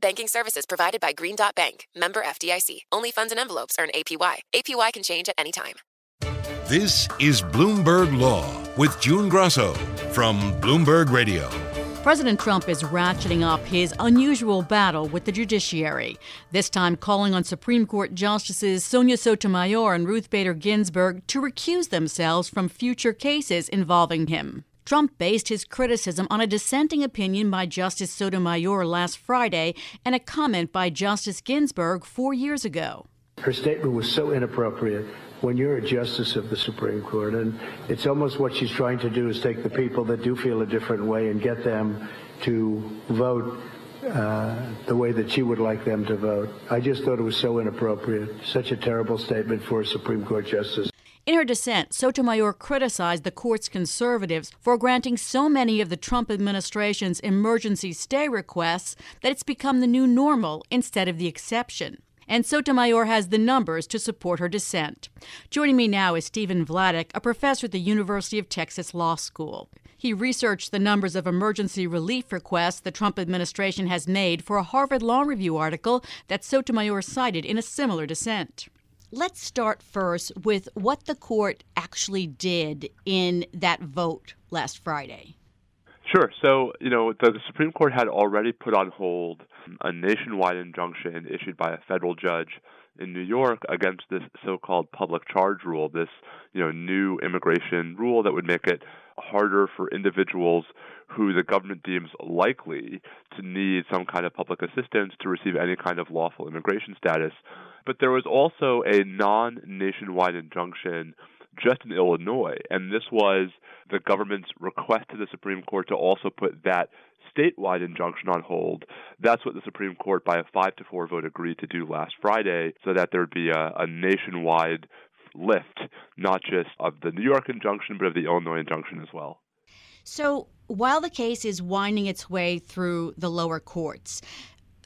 Banking services provided by Green Dot Bank, member FDIC. Only funds and envelopes earn APY. APY can change at any time. This is Bloomberg Law with June Grosso from Bloomberg Radio. President Trump is ratcheting up his unusual battle with the judiciary, this time calling on Supreme Court Justices Sonia Sotomayor and Ruth Bader Ginsburg to recuse themselves from future cases involving him. Trump based his criticism on a dissenting opinion by Justice Sotomayor last Friday and a comment by Justice Ginsburg four years ago. Her statement was so inappropriate when you're a justice of the Supreme Court, and it's almost what she's trying to do is take the people that do feel a different way and get them to vote uh, the way that she would like them to vote. I just thought it was so inappropriate, such a terrible statement for a Supreme Court justice. In her dissent, Sotomayor criticized the court's conservatives for granting so many of the Trump administration's emergency stay requests that it's become the new normal instead of the exception. And Sotomayor has the numbers to support her dissent. Joining me now is Stephen Vladeck, a professor at the University of Texas Law School. He researched the numbers of emergency relief requests the Trump administration has made for a Harvard Law Review article that Sotomayor cited in a similar dissent. Let's start first with what the court actually did in that vote last Friday. Sure. So, you know, the, the, Supreme Court had already put on hold a nationwide injunction issued by a federal judge in New York against this so-called public charge rule, this, you know, new immigration rule that would make it harder for individuals who the government deems likely to need some kind of public assistance to receive any kind of lawful immigration status but there was also a non nationwide injunction just in Illinois, and this was the government's request to the Supreme Court to also put that statewide injunction on hold. That's what the Supreme Court, by a five to four vote, agreed to do last Friday, so that there would be a, a nationwide lift, not just of the New York injunction, but of the Illinois injunction as well. So, while the case is winding its way through the lower courts,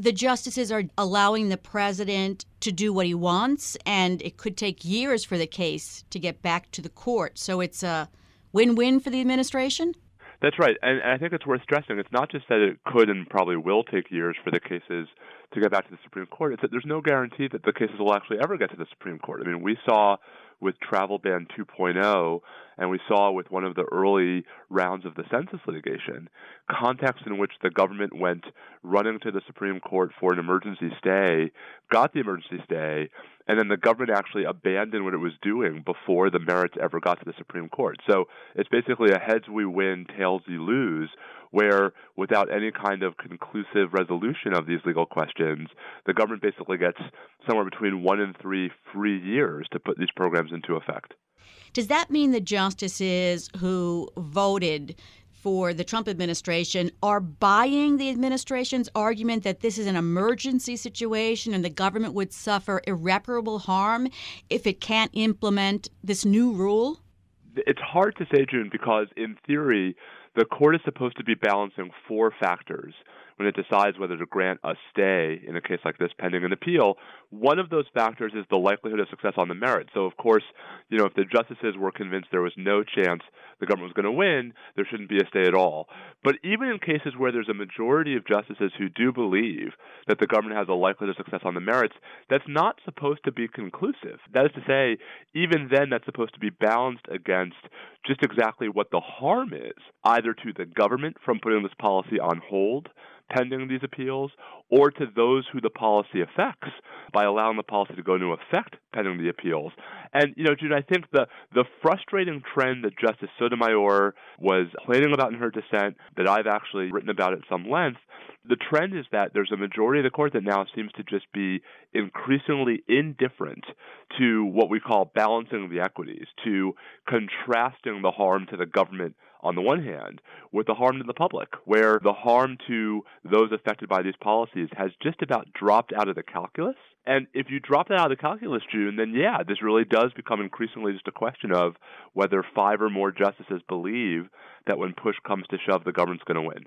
the justices are allowing the president to do what he wants, and it could take years for the case to get back to the court. So it's a win win for the administration? That's right. And, I think it's worth stressing. It's not just that it could and probably will take years for the cases to get back to the Supreme Court, it's that there's no guarantee that the cases will actually ever get to the Supreme Court. I mean, we saw with Travel Ban 2.0, and we saw with one of the early rounds of the census litigation, context in which the government went running to the Supreme Court for an emergency stay, got the emergency stay, and then the government actually abandoned what it was doing before the merits ever got to the Supreme Court. So it's basically a heads we win, tails we lose, where without any kind of conclusive resolution of these legal questions, the government basically gets somewhere between one and three free years to put these programs into effect. Does that mean the justices who voted for the Trump administration are buying the administration's argument that this is an emergency situation and the government would suffer irreparable harm if it can't implement this new rule? It's hard to say, June, because in theory, the court is supposed to be balancing four factors when it decides whether to grant a stay in a case like this pending an appeal. One of those factors is the likelihood of success on the merits. So, of course, you know, if the justices were convinced there was no chance the government was going to win, there shouldn't be a stay at all. But even in cases where there's a majority of justices who do believe that the government has a likelihood of success on the merits, that's not supposed to be conclusive. That is to say, even then, that's supposed to be balanced against just exactly what the harm is, either to the government from putting this policy on hold pending these appeals, or to those who the policy affects by allowing the policy to go into effect pending the appeals. And you know, June, I think the the frustrating trend that Justice Sotomayor was complaining about in her dissent, that I've actually written about at some length, the trend is that there's a majority of the court that now seems to just be increasingly indifferent to what we call balancing the equities, to contrasting the harm to the government on the one hand with the harm to the public, where the harm to those affected by these policies has just about dropped out of the calculus. And if you drop that out of the calculus, June, then yeah, this really does become increasingly just a question of whether five or more justices believe that when push comes to shove, the government's going to win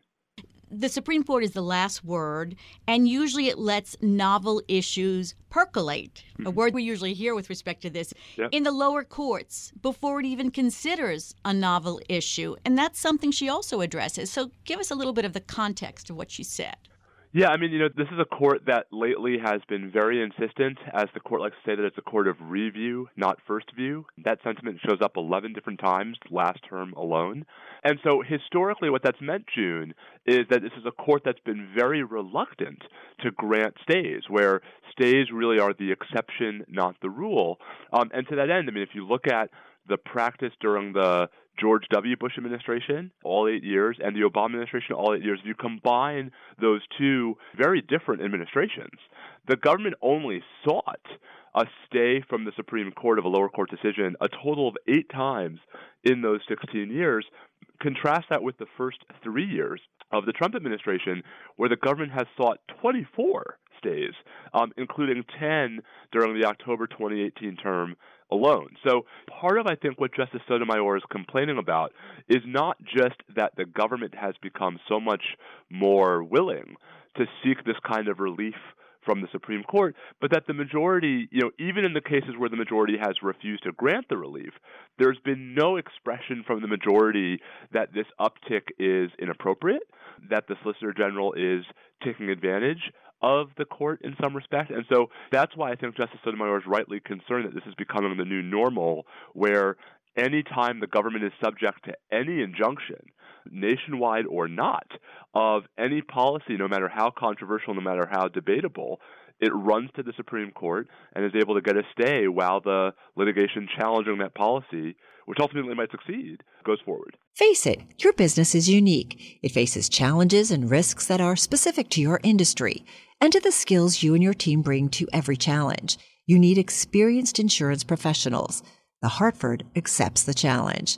the Supreme Court is the last word, and usually it lets novel issues percolate, mm-hmm. a word we usually hear with respect to this, yep. in the lower courts before it even considers a novel issue. And that's something she also addresses. So give us a little bit of the context of what she said. Yeah, I mean, you know, this is a court that lately has been very insistent, as the court likes to say that it's a court of review, not first view. That sentiment shows up 11 different times last term alone. And so historically, what that's meant, June, is that this is a court that's been very reluctant to grant stays, where stays really are the exception, not the rule. Um, and to that end, I mean, if you look at the practice during the George W. Bush administration, all eight years, and the Obama administration, all eight years, if you combine those two very different administrations, the government only sought a stay from the Supreme Court of a lower court decision a total of eight times in those 16 years. Contrast that with the first three years of the Trump administration, where the government has sought 24 stays, um, including 10 during the October 2018 term alone. So part of I think what Justice Sotomayor is complaining about is not just that the government has become so much more willing to seek this kind of relief from the Supreme Court, but that the majority, you know, even in the cases where the majority has refused to grant the relief, there's been no expression from the majority that this uptick is inappropriate, that the Solicitor General is taking advantage of the court in some respect. And so that's why I think Justice Sotomayor is rightly concerned that this is becoming the new normal, where any time the government is subject to any injunction, nationwide or not, of any policy, no matter how controversial, no matter how debatable, it runs to the Supreme Court and is able to get a stay while the litigation challenging that policy, which ultimately might succeed, goes forward. Face it, your business is unique. It faces challenges and risks that are specific to your industry and to the skills you and your team bring to every challenge. You need experienced insurance professionals. The Hartford accepts the challenge.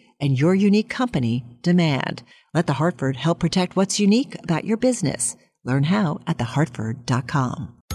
and your unique company demand. Let the Hartford help protect what's unique about your business. Learn how at thehartford.com.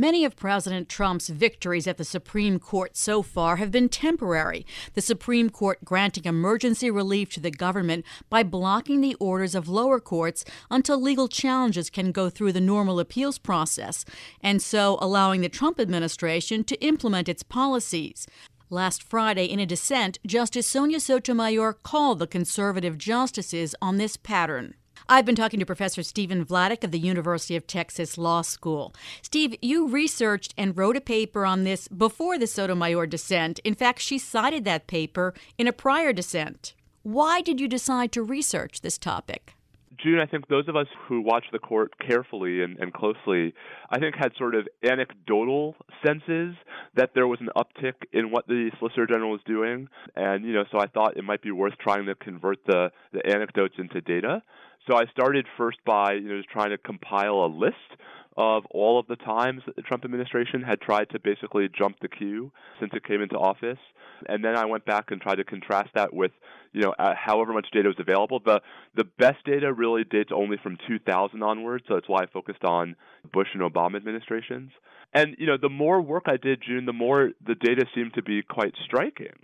Many of President Trump's victories at the Supreme Court so far have been temporary. The Supreme Court granting emergency relief to the government by blocking the orders of lower courts until legal challenges can go through the normal appeals process, and so allowing the Trump administration to implement its policies. Last Friday, in a dissent, Justice Sonia Sotomayor called the conservative justices on this pattern. I've been talking to Professor Stephen Vladeck of the University of Texas Law School. Steve, you researched and wrote a paper on this before the Sotomayor dissent. In fact, she cited that paper in a prior dissent. Why did you decide to research this topic? June, I think those of us who watch the court carefully and, and, closely, I think had sort of anecdotal senses that there was an uptick in what the Solicitor General was doing. And, you know, so I thought it might be worth trying to convert the, the anecdotes into data. So I started first by, you know, just trying to compile a list of all of the times that the Trump administration had tried to basically jump the queue since it came into office. And then I went back and tried to contrast that with, you know, uh, however much data was available. The the best data really dates only from 2000 onwards, so that's why I focused on Bush and Obama administrations. And you know, the more work I did, June, the more the data seemed to be quite striking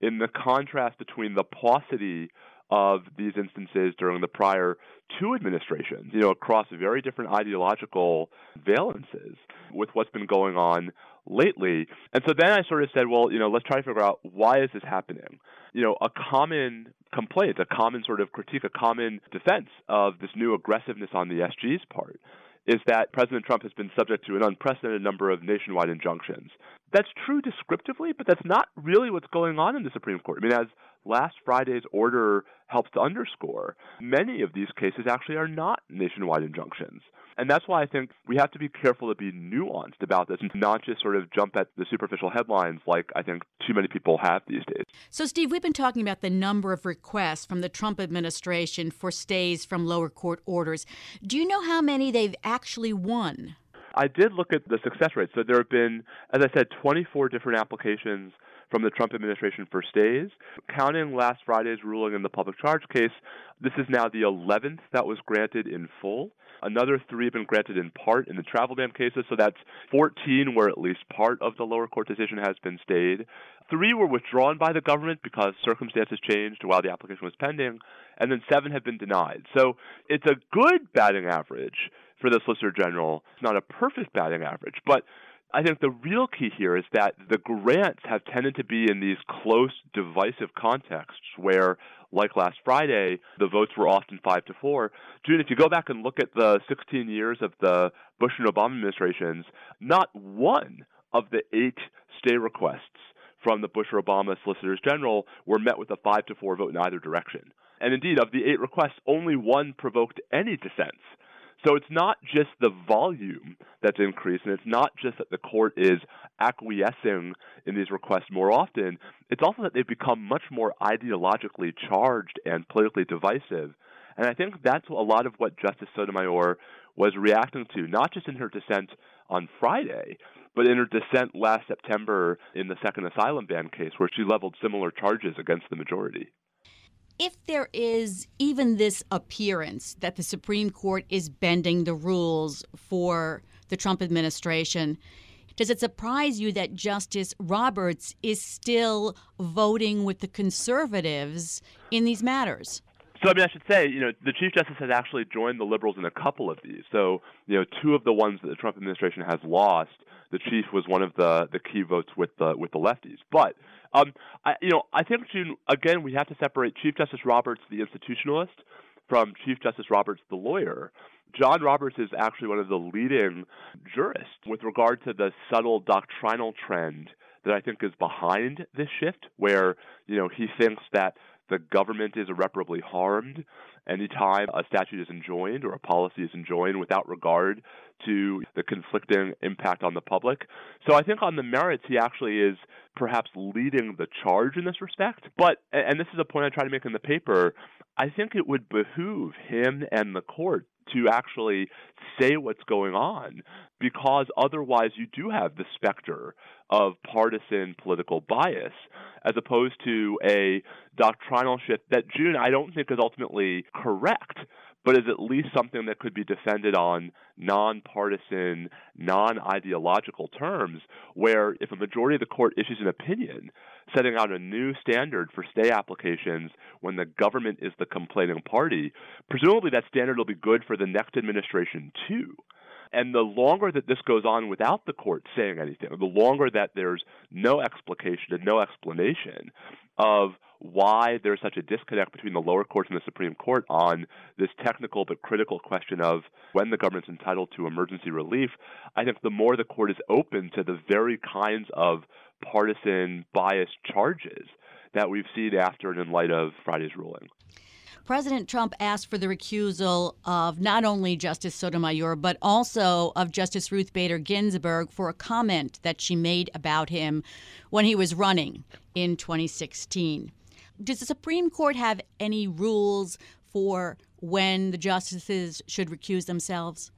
in the contrast between the paucity of these instances during the prior two administrations, you know, across very different ideological valences with what's been going on lately. And so then I sort of said, well, you know, let's try to figure out why is this happening? You know, a common complaint, a common sort of critique, a common defense of this new aggressiveness on the SG's part is that President Trump has been subject to an unprecedented number of nationwide injunctions. That's true descriptively, but that's not really what's going on in the Supreme Court. I mean, as last Friday's order helps to underscore, many of these cases actually are not nationwide injunctions. And that's why I think we have to be careful to be nuanced about this and not just sort of jump at the superficial headlines like I think too many people have these days. So, Steve, we've been talking about the number of requests from the Trump administration for stays from lower court orders. Do you know how many they've actually won? I did look at the success rate. So there have been, as I said, 24 different applications from the Trump administration for stays. Counting last Friday's ruling in the public charge case, this is now the 11th that was granted in full. Another three have been granted in part in the travel ban cases, so that's 14 where at least part of the lower court decision has been stayed. Three were withdrawn by the government because circumstances changed while the application was pending, and then seven have been denied. So it's a good batting average for the Solicitor General. It's not a perfect batting average, but I think the real key here is that the grants have tended to be in these close, divisive contexts where, like last Friday, the votes were often five to four. June, if you go back and look at the 16 years of the Bush and Obama administrations, not one of the eight stay requests from the Bush or Obama solicitors general were met with a five to four vote in either direction. And indeed, of the eight requests, only one provoked any dissents. So it's not just the volume that's increased, and it's not just that the court is acquiescing in these requests more often. It's also that they've become much more ideologically charged and politically divisive. And I think that's a lot of what Justice Sotomayor was reacting to, not just in her dissent on Friday, but in her dissent last September in the second asylum ban case, where she leveled similar charges against the majority if there is even this appearance that the Supreme Court is bending the rules for the Trump administration, does it surprise you that Justice Roberts is still voting with the conservatives in these matters? So, I mean, I should say, you know, the Chief Justice has actually joined the liberals in a couple of these. So, you know, two of the ones that the Trump administration has lost, the Chief was one of the the key votes with the with the lefties. But um, I, you know, I think again we have to separate Chief Justice Roberts, the institutionalist, from Chief Justice Roberts, the lawyer. John Roberts is actually one of the leading jurists with regard to the subtle doctrinal trend that I think is behind this shift, where you know he thinks that the government is irreparably harmed anytime a statute is enjoined or a policy is enjoined without regard to the conflicting impact on the public. So I think on the merits, he actually is perhaps leading the charge in this respect. But, and this is a point I try to make in the paper, I think it would behoove him and the court to actually say what's going on because otherwise you do have the specter of partisan political bias as opposed to a doctrinal shift that June I don't think is ultimately correct but is at least something that could be defended on nonpartisan, non ideological terms, where if a majority of the court issues an opinion setting out a new standard for stay applications when the government is the complaining party, presumably that standard will be good for the next administration too. And the longer that this goes on without the court saying anything, the longer that there's no explication and no explanation of why there's such a disconnect between the lower courts and the Supreme Court on this technical but critical question of when the government's entitled to emergency relief, I think the more the court is open to the very kinds of partisan bias charges that we've seen after and in light of Friday's ruling. President Trump asked for the recusal of not only Justice Sotomayor, but also of Justice Ruth Bader Ginsburg for a comment that she made about him when he was running in 2016. Does the Supreme Court have any rules for when the justices should recuse themselves?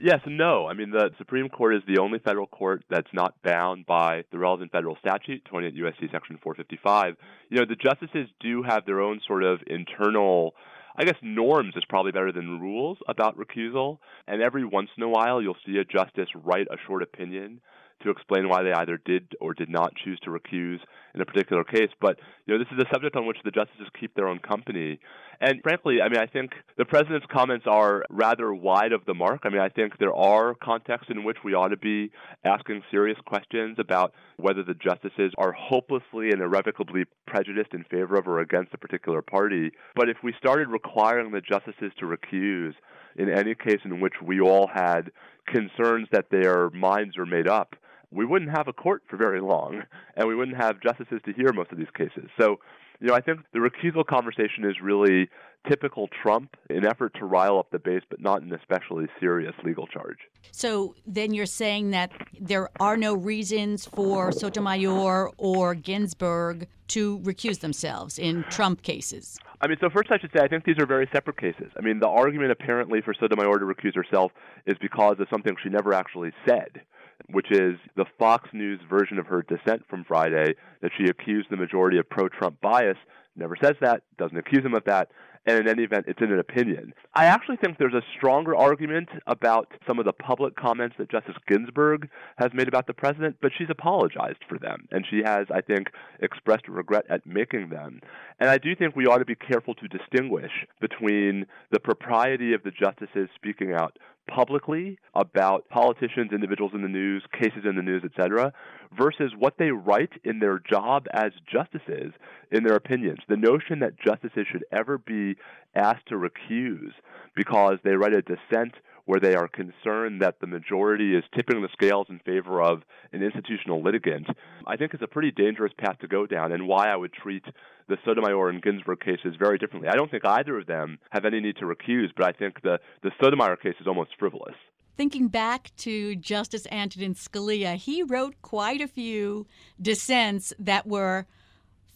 Yes and no. I mean, the Supreme Court is the only federal court that's not bound by the relevant federal statute, 28 U.S.C. Section 455. You know, the justices do have their own sort of internal, I guess, norms is probably better than rules about recusal. And every once in a while, you'll see a justice write a short opinion to explain why they either did or did not choose to recuse in a particular case. But you know, this is a subject on which the justices keep their own company. And frankly, I mean, I think the president's comments are rather wide of the mark. I mean, I think there are contexts in which we ought to be asking serious questions about whether the justices are hopelessly and irrevocably prejudiced in favor of or against a particular party. But if we started requiring the justices to recuse in any case in which we all had concerns that their minds are made up, we wouldn't have a court for very long, and we wouldn't have justices to hear most of these cases. So, you know, I think the recusal conversation is really typical Trump in effort to rile up the base, but not an especially serious legal charge. So then you're saying that there are no reasons for Sotomayor or Ginsburg to recuse themselves in Trump cases. I mean, so first I should say I think these are very separate cases. I mean, the argument apparently for Sotomayor to recuse herself is because of something she never actually said which is the Fox News version of her dissent from Friday that she accused the majority of pro Trump bias. Never says that, doesn't accuse him of that, and in any event, it's in an opinion. I actually think there's a stronger argument about some of the public comments that Justice Ginsburg has made about the president, but she's apologized for them, and she has, I think, expressed regret at making them. And I do think we ought to be careful to distinguish between the propriety of the justices speaking out publicly about politicians, individuals in the news, cases in the news, etc., versus what they write in their job as justices in their opinions. The notion that justices should ever be asked to recuse because they write a dissent where they are concerned that the majority is tipping the scales in favor of an institutional litigant, I think is a pretty dangerous path to go down and why I would treat the Sotomayor and Ginsburg cases very differently. I don't think either of them have any need to recuse, but I think the, the Sotomayor case is almost frivolous. Thinking back to Justice Antonin Scalia, he wrote quite a few dissents that were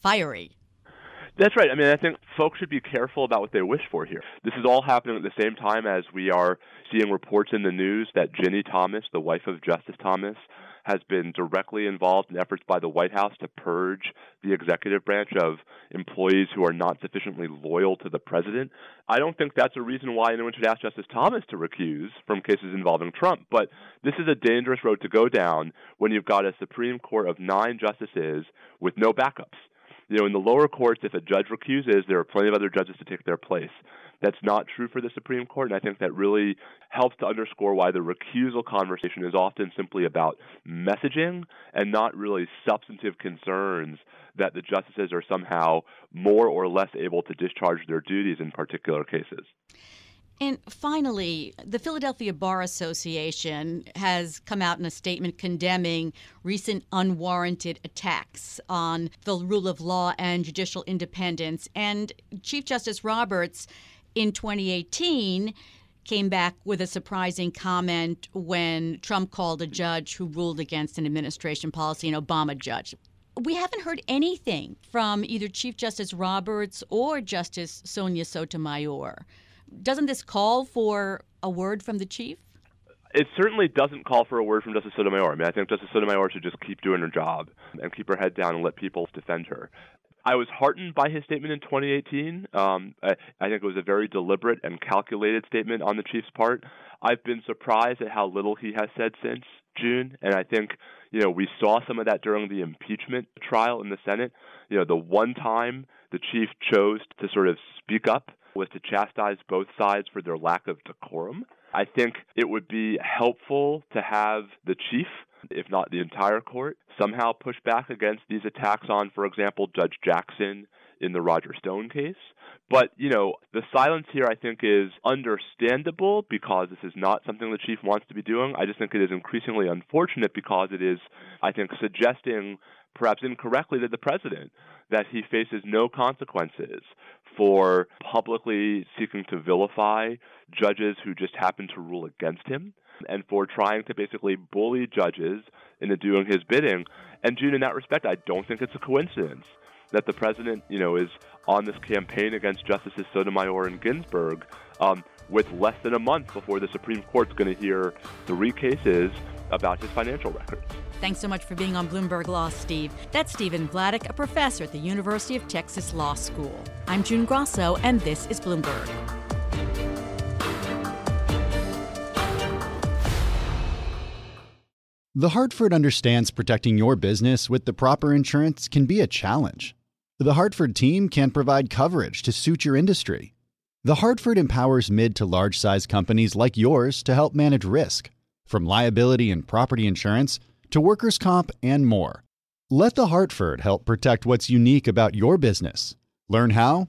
fiery. That's right. I mean, I think folks should be careful about what they wish for here. This is all happening at the same time as we are seeing reports in the news that Ginni Thomas, the wife of Justice Thomas, has been directly involved in efforts by the White House to purge the executive branch of employees who are not sufficiently loyal to the president. I don't think that's a reason why anyone should ask Justice Thomas to recuse from cases involving Trump, but this is a dangerous road to go down when you've got a Supreme Court of nine justices with no backups you know, in the lower courts, if a judge recuses, there are plenty of other judges to take their place. That's not true for the Supreme Court, and I think that really helps to underscore why the recusal conversation is often simply about messaging and not really substantive concerns that the justices are somehow more or less able to discharge their duties in particular cases. And finally, the Philadelphia Bar Association has come out in a statement condemning recent unwarranted attacks on the rule of law and judicial independence. And Chief Justice Roberts in 2018 came back with a surprising comment when Trump called a judge who ruled against an administration policy, an Obama judge. We haven't heard anything from either Chief Justice Roberts or Justice Sonia Sotomayor doesn't this call for a word from the chief? It certainly doesn't call for a word from Justice Sotomayor. I mean, I think Justice Sotomayor should just keep doing her job and keep her head down and let people defend her. I was heartened by his statement in 2018. Um, I, I think it was a very deliberate and calculated statement on the chief's part. I've been surprised at how little he has said since June, and I think you know we saw some of that during the impeachment trial in the Senate. You know, the one time the chief chose to sort of speak up was to chastise both sides for their lack of decorum. I think it would be helpful to have the chief, if not the entire court, somehow push back against these attacks on, for example, Judge Jackson in the Roger Stone case. But, you know, the silence here I think is understandable because this is not something the chief wants to be doing. I just think it is increasingly unfortunate because it is, I think, suggesting, perhaps incorrectly, to the president that he faces no consequences for publicly seeking to vilify judges who just happen to rule against him and for trying to basically bully judges into doing his bidding. And June, in that respect, I don't think it's a coincidence that the president, you know, is on this campaign against Justices Sotomayor and Ginsburg um, with less than a month before the Supreme Court's going to hear three cases about his financial records. Thanks so much for being on Bloomberg Law, Steve. That's Stephen Vladeck, a professor at the University of Texas Law School. I'm June Grosso, and this is Bloomberg. The Hartford understands protecting your business with the proper insurance can be a challenge. The Hartford team can provide coverage to suit your industry. The Hartford empowers mid to large size companies like yours to help manage risk, from liability and property insurance to workers' comp and more. Let The Hartford help protect what's unique about your business. Learn how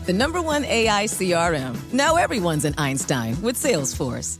The number one AI CRM. Now everyone's an Einstein with Salesforce.